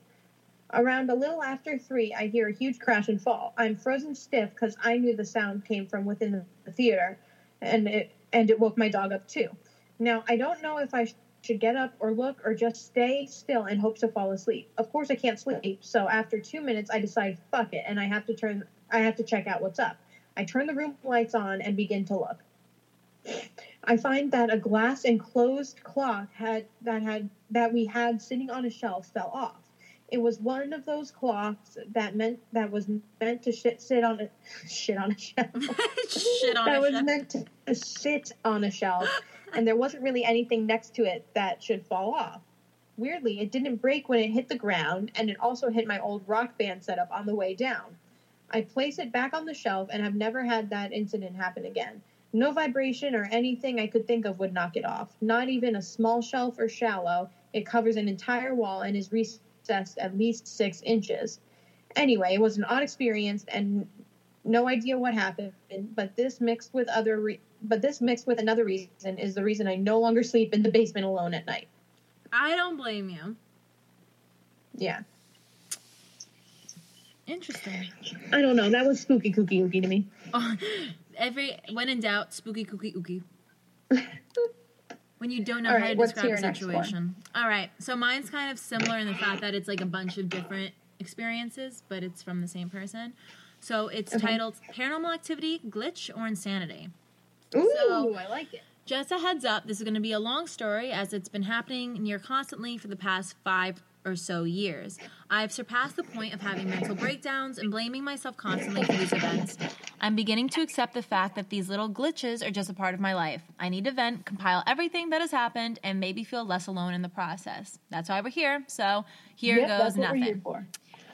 Around a little after 3, I hear a huge crash and fall. I'm frozen stiff cuz I knew the sound came from within the- the theater and it and it woke my dog up too. Now, I don't know if I should get up or look or just stay still and hope to fall asleep. Of course I can't sleep, so after 2 minutes I decide fuck it and I have to turn I have to check out what's up. I turn the room lights on and begin to look. I find that a glass enclosed clock had that had that we had sitting on a shelf fell off. It was one of those clocks that meant that was meant to shit, sit on a shit on a shelf. Shit on that was shelf. meant to sit on a shelf, and there wasn't really anything next to it that should fall off. Weirdly, it didn't break when it hit the ground, and it also hit my old rock band setup on the way down. I place it back on the shelf and have never had that incident happen again. No vibration or anything I could think of would knock it off. Not even a small shelf or shallow. It covers an entire wall and is recessed at least six inches. Anyway, it was an odd experience and no idea what happened, but this mixed with other re- but this mixed with another reason is the reason I no longer sleep in the basement alone at night. I don't blame you. Yeah. Interesting. I don't know. That was spooky kooky ooky to me. Oh, every when in doubt, spooky cookie ookie. when you don't know All how to describe your a situation. All right, so mine's kind of similar in the fact that it's like a bunch of different experiences, but it's from the same person. So it's Okay. titled Paranormal Activity, Glitch, or Insanity. Ooh, So- I like it. Just a heads up, this is going to be a long story as it's been happening near constantly for the past five or so years. I've surpassed the point of having mental breakdowns and blaming myself constantly for these events. I'm beginning to accept the fact that these little glitches are just a part of my life. I need to vent, compile everything that has happened, and maybe feel less alone in the process. That's why we're here. So here Yep, goes nothing.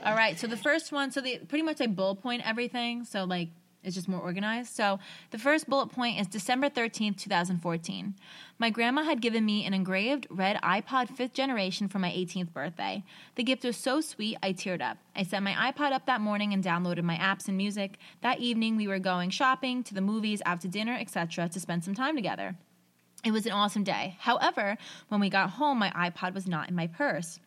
All right, so the first one, so they pretty much I bullet point everything, so like it's just more organized. So the first bullet point is December 13th, 2014. My grandma had given me an engraved red iPod 5th generation for my 18th birthday. The gift was so sweet, I teared up. I set my iPod up that morning and downloaded my apps and music. That evening, we were going shopping, to the movies, out to dinner, etc., to spend some time together. It was an awesome day. However, when we got home, my iPod was not in my purse.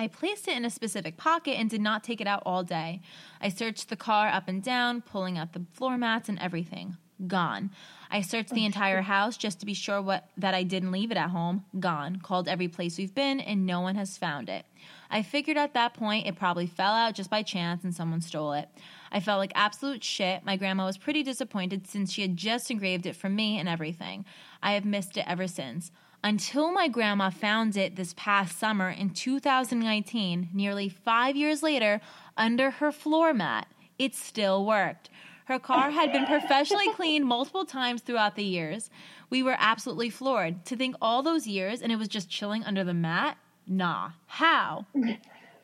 I placed it in a specific pocket and did not take it out all day. I searched the car up and down, pulling out the floor mats and everything. Gone. I searched the entire house just to be sure what that I didn't leave it at home. Gone. Called every place we've been and no one has found it. I figured at that point it probably fell out just by chance and someone stole it. I felt like absolute shit. My grandma was pretty disappointed since she had just engraved it for me and everything. I have missed it ever since. Until my grandma found it this past summer in 2019, nearly five years later, under her floor mat, it still worked. Her car had been professionally cleaned multiple times throughout the years. We were absolutely floored. To think all those years and it was just chilling under the mat? Nah. How?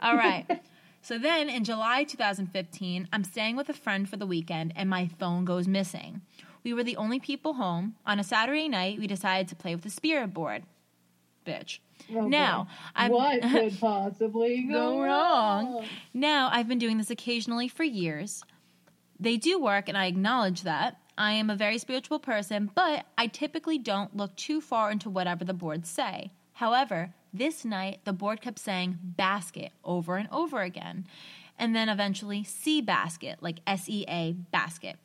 All right. So then in July 2015, I'm staying with a friend for the weekend and my phone goes missing. We were the only people home. On a Saturday night, we decided to play with the spirit board. Bitch. Oh, now. I'm what could possibly go go wrong? wrong? Now, I've been doing this occasionally for years. They do work, and I acknowledge that. I am a very spiritual person, but I typically don't look too far into whatever the boards say. However, this night, the board kept saying basket over and over again, and then eventually sea basket, like S E A basket.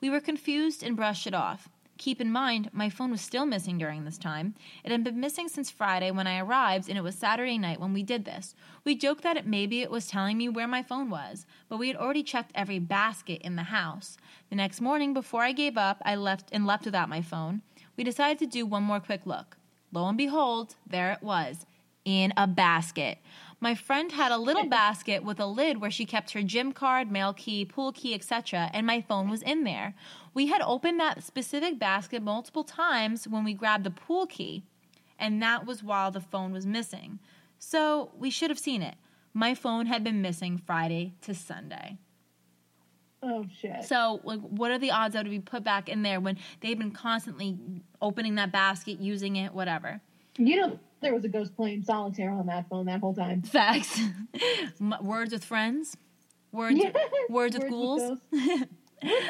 We were confused and brushed it off. Keep in mind, my phone was still missing during this time. It had been missing since Friday when I arrived, and it was Saturday night when we did this. We joked that it maybe it was telling me where my phone was, but we had already checked every basket in the house. The next morning, before I gave up, I left and left without my phone. We decided to do one more quick look. Lo and behold, there it was, in a basket. My friend had a little basket with a lid where she kept her gym card, mail key, pool key, etc., and my phone was in there. We had opened that specific basket multiple times when we grabbed the pool key, and that was while the phone was missing. So we should have seen it. My phone had been missing Friday to Sunday. Oh shit. So, like, what are the odds that it would be put back in there when they've been constantly opening that basket, using it, whatever? you know there was a ghost playing solitaire on that phone that whole time. Facts. Words with friends. Words. Yeah. Words with Words ghouls. with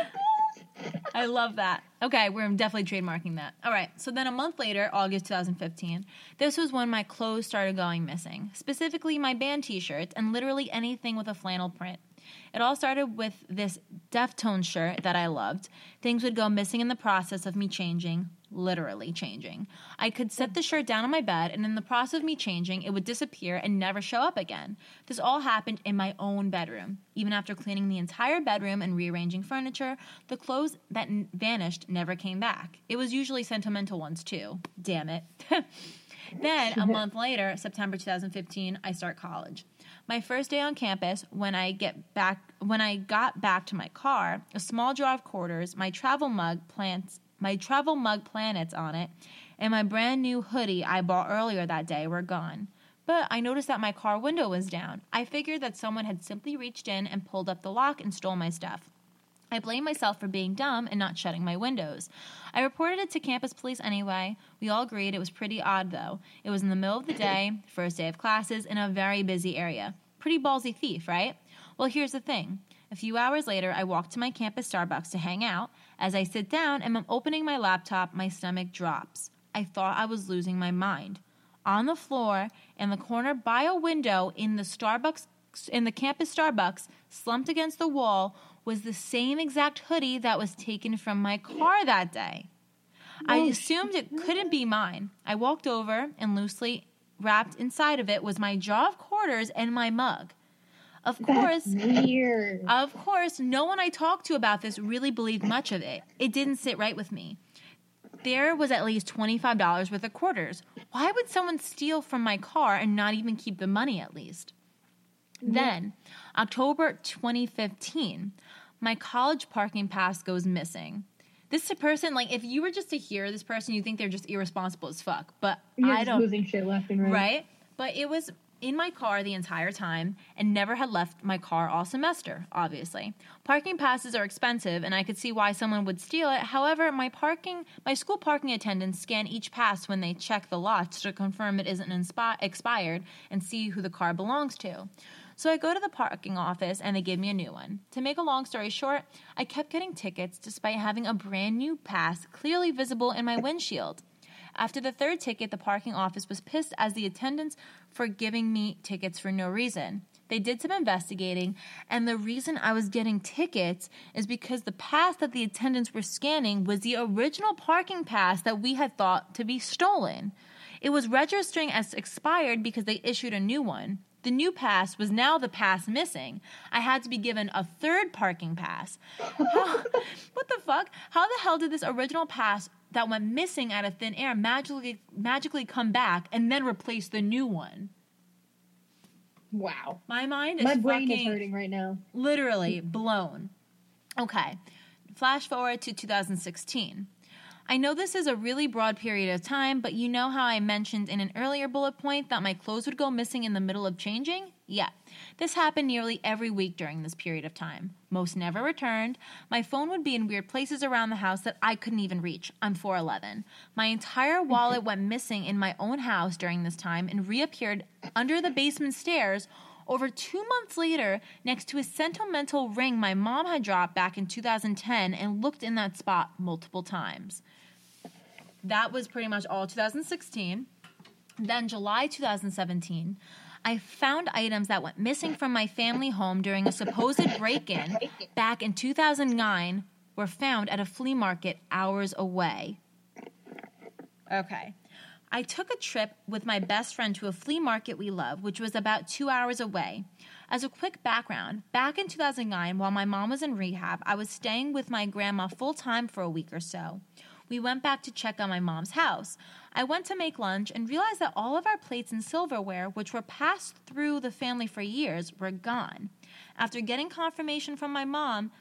I love that. Okay, we're definitely trademarking that. All right, so then a month later, August 2015, this was when my clothes started going missing, specifically my band t shirts and literally anything with a flannel print. It all started with this Deftone shirt that I loved. Things would go missing in the process of me changing, literally changing. I could set the mm. shirt down on my bed, and in the process of me changing, it would disappear and never show up again. This all happened in my own bedroom. Even after cleaning the entire bedroom and rearranging furniture, the clothes that n- vanished never came back. It was usually sentimental ones, too. Damn it. then, a month later, September 2015, I start college. My first day on campus, when I get back, when I got back to my car, a small jar of quarters, my travel mug plants, my travel mug planets on it, and my brand new hoodie I bought earlier that day were gone. But I noticed that my car window was down. I figured that someone had simply reached in and pulled up the lock and stole my stuff. I blame myself for being dumb and not shutting my windows. I reported it to campus police anyway. We all agreed it was pretty odd, though. It was in the middle of the day, first day of classes, in a very busy area. Pretty ballsy thief, right? Well, here's the thing. A few hours later, I walk to my campus Starbucks to hang out. As I sit down and I'm opening my laptop, my stomach drops. I thought I was losing my mind. On the floor, in the corner by a window in the Starbucks in the campus Starbucks, slumped against the wall, was the same exact hoodie that was taken from my car that day. I Oh, assumed it couldn't be mine. I walked over and loosely wrapped inside of it was my jar of quarters and my mug. Of course, weird. of course, no one I talked to about this really believed much of it. It didn't sit right with me. There was at least $25 worth of quarters. Why would someone steal from my car and not even keep the money at least? Mm-hmm. Then, October 2015, my college parking pass goes missing. This person, like, if you were just to hear this person, you think they're just irresponsible as fuck. But You're I don't losing shit left and right. right? But it was in my car the entire time and never had left my car all semester, obviously. Parking passes are expensive and I could see why someone would steal it. However, my parking my school parking attendants scan each pass when they check the lots to confirm it isn't inspi- expired and see who the car belongs to. So I go to the parking office and they give me a new one. To make a long story short, I kept getting tickets despite having a brand new pass clearly visible in my windshield. After the third ticket, the parking office was pissed as the attendants for giving me tickets for no reason. They did some investigating, and the reason I was getting tickets is because the pass that the attendants were scanning was the original parking pass that we had thought to be stolen. It was registering as expired because they issued a new one. The new pass was now the pass missing. I had to be given a third parking pass. How- what the fuck? How the hell did this original pass that went missing out of thin air magically magically come back and then replace the new one? Wow. My mind is My brain fucking is hurting right now. literally blown. Okay, flash forward to 2016. I know this is a really broad period of time, but you know how I mentioned in an earlier bullet point that my clothes would go missing in the middle of changing? Yeah. This happened nearly every week during this period of time. Most never returned. My phone would be in weird places around the house that I couldn't even reach. I'm 4'11. My entire wallet went missing in my own house during this time and reappeared under the basement stairs over two months later next to a sentimental ring my mom had dropped back in 2010 and looked in that spot multiple times. That was pretty much all 2016. Then, July 2017, I found items that went missing from my family home during a supposed break in back in 2009 were found at a flea market hours away. Okay. I took a trip with my best friend to a flea market we love, which was about two hours away. As a quick background, back in 2009, while my mom was in rehab, I was staying with my grandma full time for a week or so. We went back to check on my mom's house. I went to make lunch and realized that all of our plates and silverware, which were passed through the family for years, were gone. After getting confirmation from my mom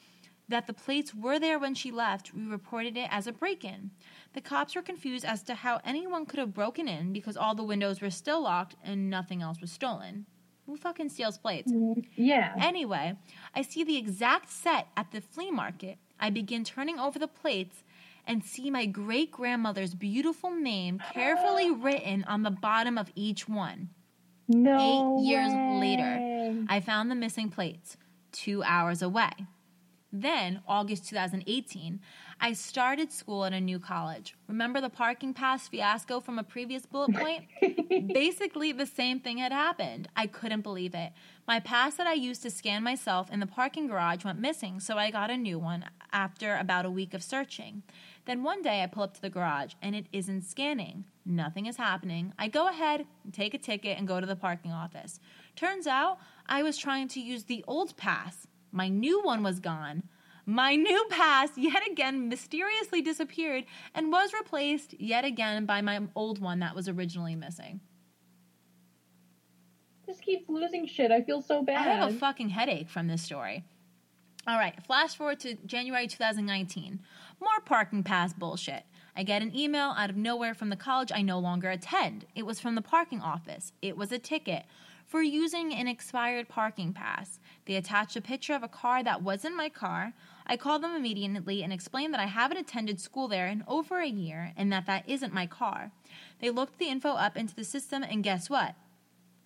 that the plates were there when she left, we reported it as a break in. The cops were confused as to how anyone could have broken in because all the windows were still locked and nothing else was stolen. Who fucking steals plates? Mm, yeah. Anyway, I see the exact set at the flea market. I begin turning over the plates and see my great grandmother's beautiful name carefully written on the bottom of each one. no. Eight years later, I found the missing plates two hours away. Then, August 2018, I started school at a new college. Remember the parking pass fiasco from a previous bullet point? Basically, the same thing had happened. I couldn't believe it. My pass that I used to scan myself in the parking garage went missing, so I got a new one after about a week of searching. Then one day I pull up to the garage and it isn't scanning. Nothing is happening. I go ahead, and take a ticket, and go to the parking office. Turns out I was trying to use the old pass. My new one was gone. My new pass yet again mysteriously disappeared and was replaced yet again by my old one that was originally missing. Just keeps losing shit. I feel so bad. I have a fucking headache from this story. All right, flash forward to January 2019. More parking pass bullshit. I get an email out of nowhere from the college I no longer attend. It was from the parking office. It was a ticket for using an expired parking pass. They attached a picture of a car that wasn't my car. I called them immediately and explained that I haven't attended school there in over a year and that that isn't my car. They looked the info up into the system, and guess what?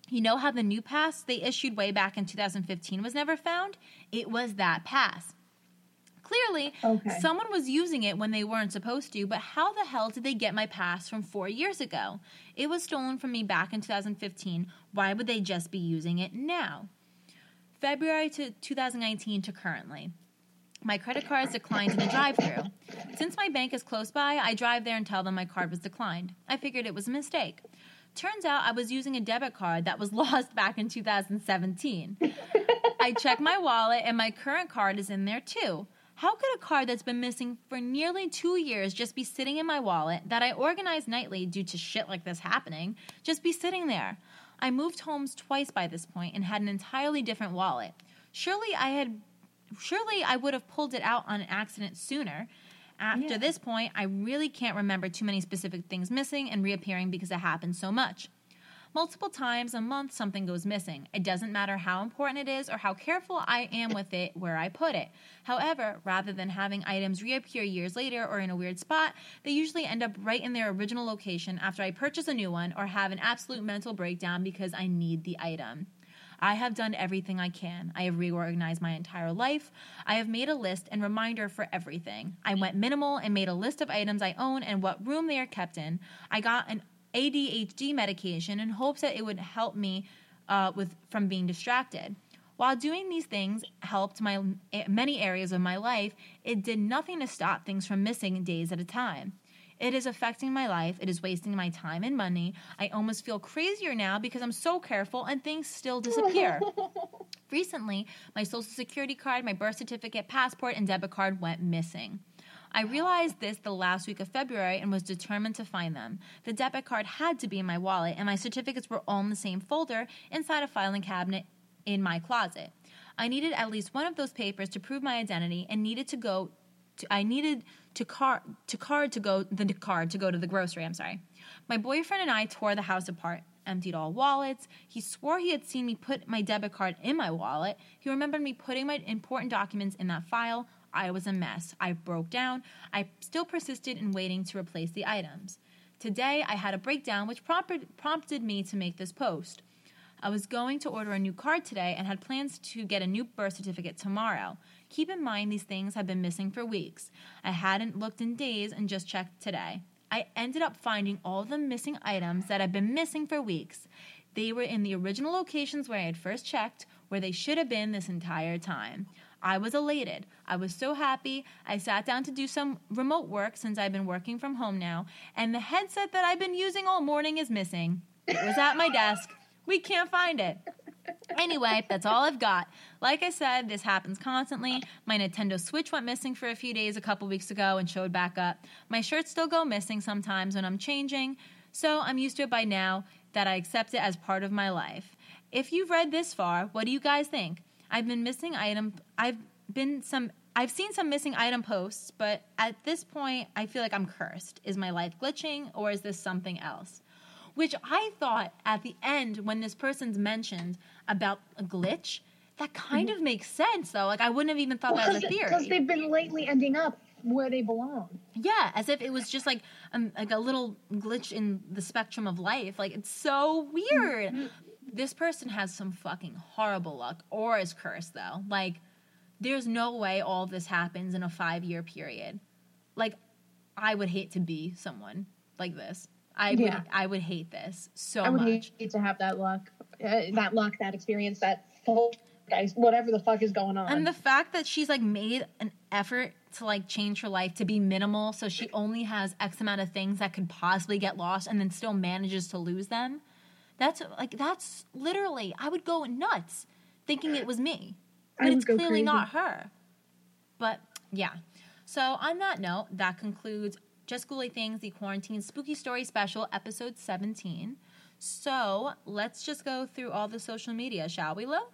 You know how the new pass they issued way back in 2015 was never found? It was that pass. Clearly, Okay. someone was using it when they weren't supposed to, but how the hell did they get my pass from four years ago? It was stolen from me back in 2015. Why would they just be using it now? February to 2019 to currently. My credit card is declined in the drive through. Since my bank is close by, I drive there and tell them my card was declined. I figured it was a mistake. Turns out I was using a debit card that was lost back in 2017. I check my wallet and my current card is in there too. How could a card that's been missing for nearly two years just be sitting in my wallet that I organize nightly due to shit like this happening, just be sitting there? I moved homes twice by this point and had an entirely different wallet. Surely I had surely I would have pulled it out on an accident sooner. After Yeah. this point, I really can't remember too many specific things missing and reappearing because it happened so much. Multiple times a month, something goes missing. It doesn't matter how important it is or how careful I am with it where I put it. However, rather than having items reappear years later or in a weird spot, they usually end up right in their original location after I purchase a new one or have an absolute mental breakdown because I need the item. I have done everything I can. I have reorganized my entire life. I have made a list and reminder for everything. I went minimal and made a list of items I own and what room they are kept in. I got an ADHD medication in hopes that it would help me uh, with from being distracted. While doing these things helped my many areas of my life, it did nothing to stop things from missing days at a time. It is affecting my life. It is wasting my time and money. I almost feel crazier now because I'm so careful and things still disappear. Recently, my social security card, my birth certificate, passport, and debit card went missing. I realized this the last week of February and was determined to find them. The debit card had to be in my wallet, and my certificates were all in the same folder inside a filing cabinet in my closet. I needed at least one of those papers to prove my identity and needed to go to, I needed to card to card to go the card to go to the grocery, I'm sorry. My boyfriend and I tore the house apart, emptied all wallets. He swore he had seen me put my debit card in my wallet. He remembered me putting my important documents in that file. I was a mess. I broke down. I still persisted in waiting to replace the items. Today, I had a breakdown which prompted, me to make this post. I was going to order a new card today and had plans to get a new birth certificate tomorrow. Keep in mind these things have been missing for weeks. I hadn't looked in days and just checked today. I ended up finding all the missing items that had been missing for weeks. They were in the original locations where I had first checked, where they should have been this entire time. I was elated. I was so happy. I sat down to do some remote work since I've been working from home now, and the headset that I've been using all morning is missing. It was at my desk. We can't find it. Anyway, that's all I've got. Like I said, this happens constantly. My Nintendo Switch went missing for a few days a couple weeks ago and showed back up. My shirts still go missing sometimes when I'm changing, so I'm used to it by now that I accept it as part of my life. If you've read this far, what do you guys think? I've been missing item I've been some I've seen some missing item posts, but at this point I feel like I'm cursed. Is my life glitching or is this something else? Which I thought at the end when this person's mentioned about a glitch, that kind of makes sense though. Like I wouldn't have even thought that was a fear. Because they've been lately ending up where they belong. Yeah, as if it was just like um, like a little glitch in the spectrum of life. Like it's so weird. This person has some fucking horrible luck or is cursed though. Like there's no way all this happens in a 5-year period. Like I would hate to be someone like this. I Yeah. would I would hate this so I would much. hate to have that luck, uh, that luck, that experience, that full guys, whatever the fuck is going on. And the fact that she's like made an effort to like change her life to be minimal so she only has X amount of things that could possibly get lost and then still manages to lose them. That's like that's literally I would go nuts thinking it was me. But it's clearly crazy. not her. But yeah. So on that note, that concludes Just Ghouly Things, the Quarantine Spooky Story Special, episode 17. So let's just go through all the social media, shall we, Lil?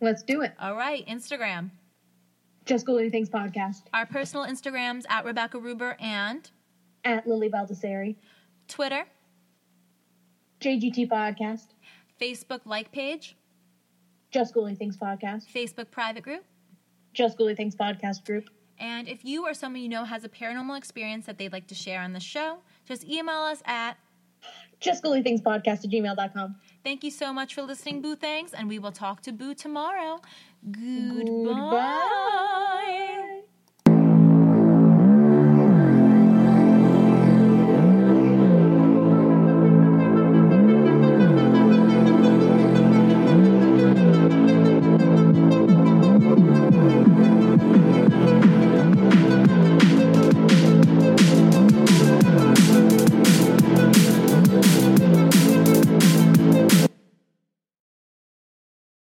Let's do it. All right, Instagram. Just Ghouly Things podcast Our personal Instagrams at Rebecca Ruber and at Lily Baldessari, Twitter, JGT podcast, Facebook like page, Just Ghouly Things podcast, Facebook private group, Just Ghouly Things podcast group. And if you or someone you know has a paranormal experience that they'd like to share on the show, just email us at Just Things podcast at gmail.com. Thank you so much for listening, Boo Thanks, and we will talk to Boo tomorrow. Goodbye. Goodbye.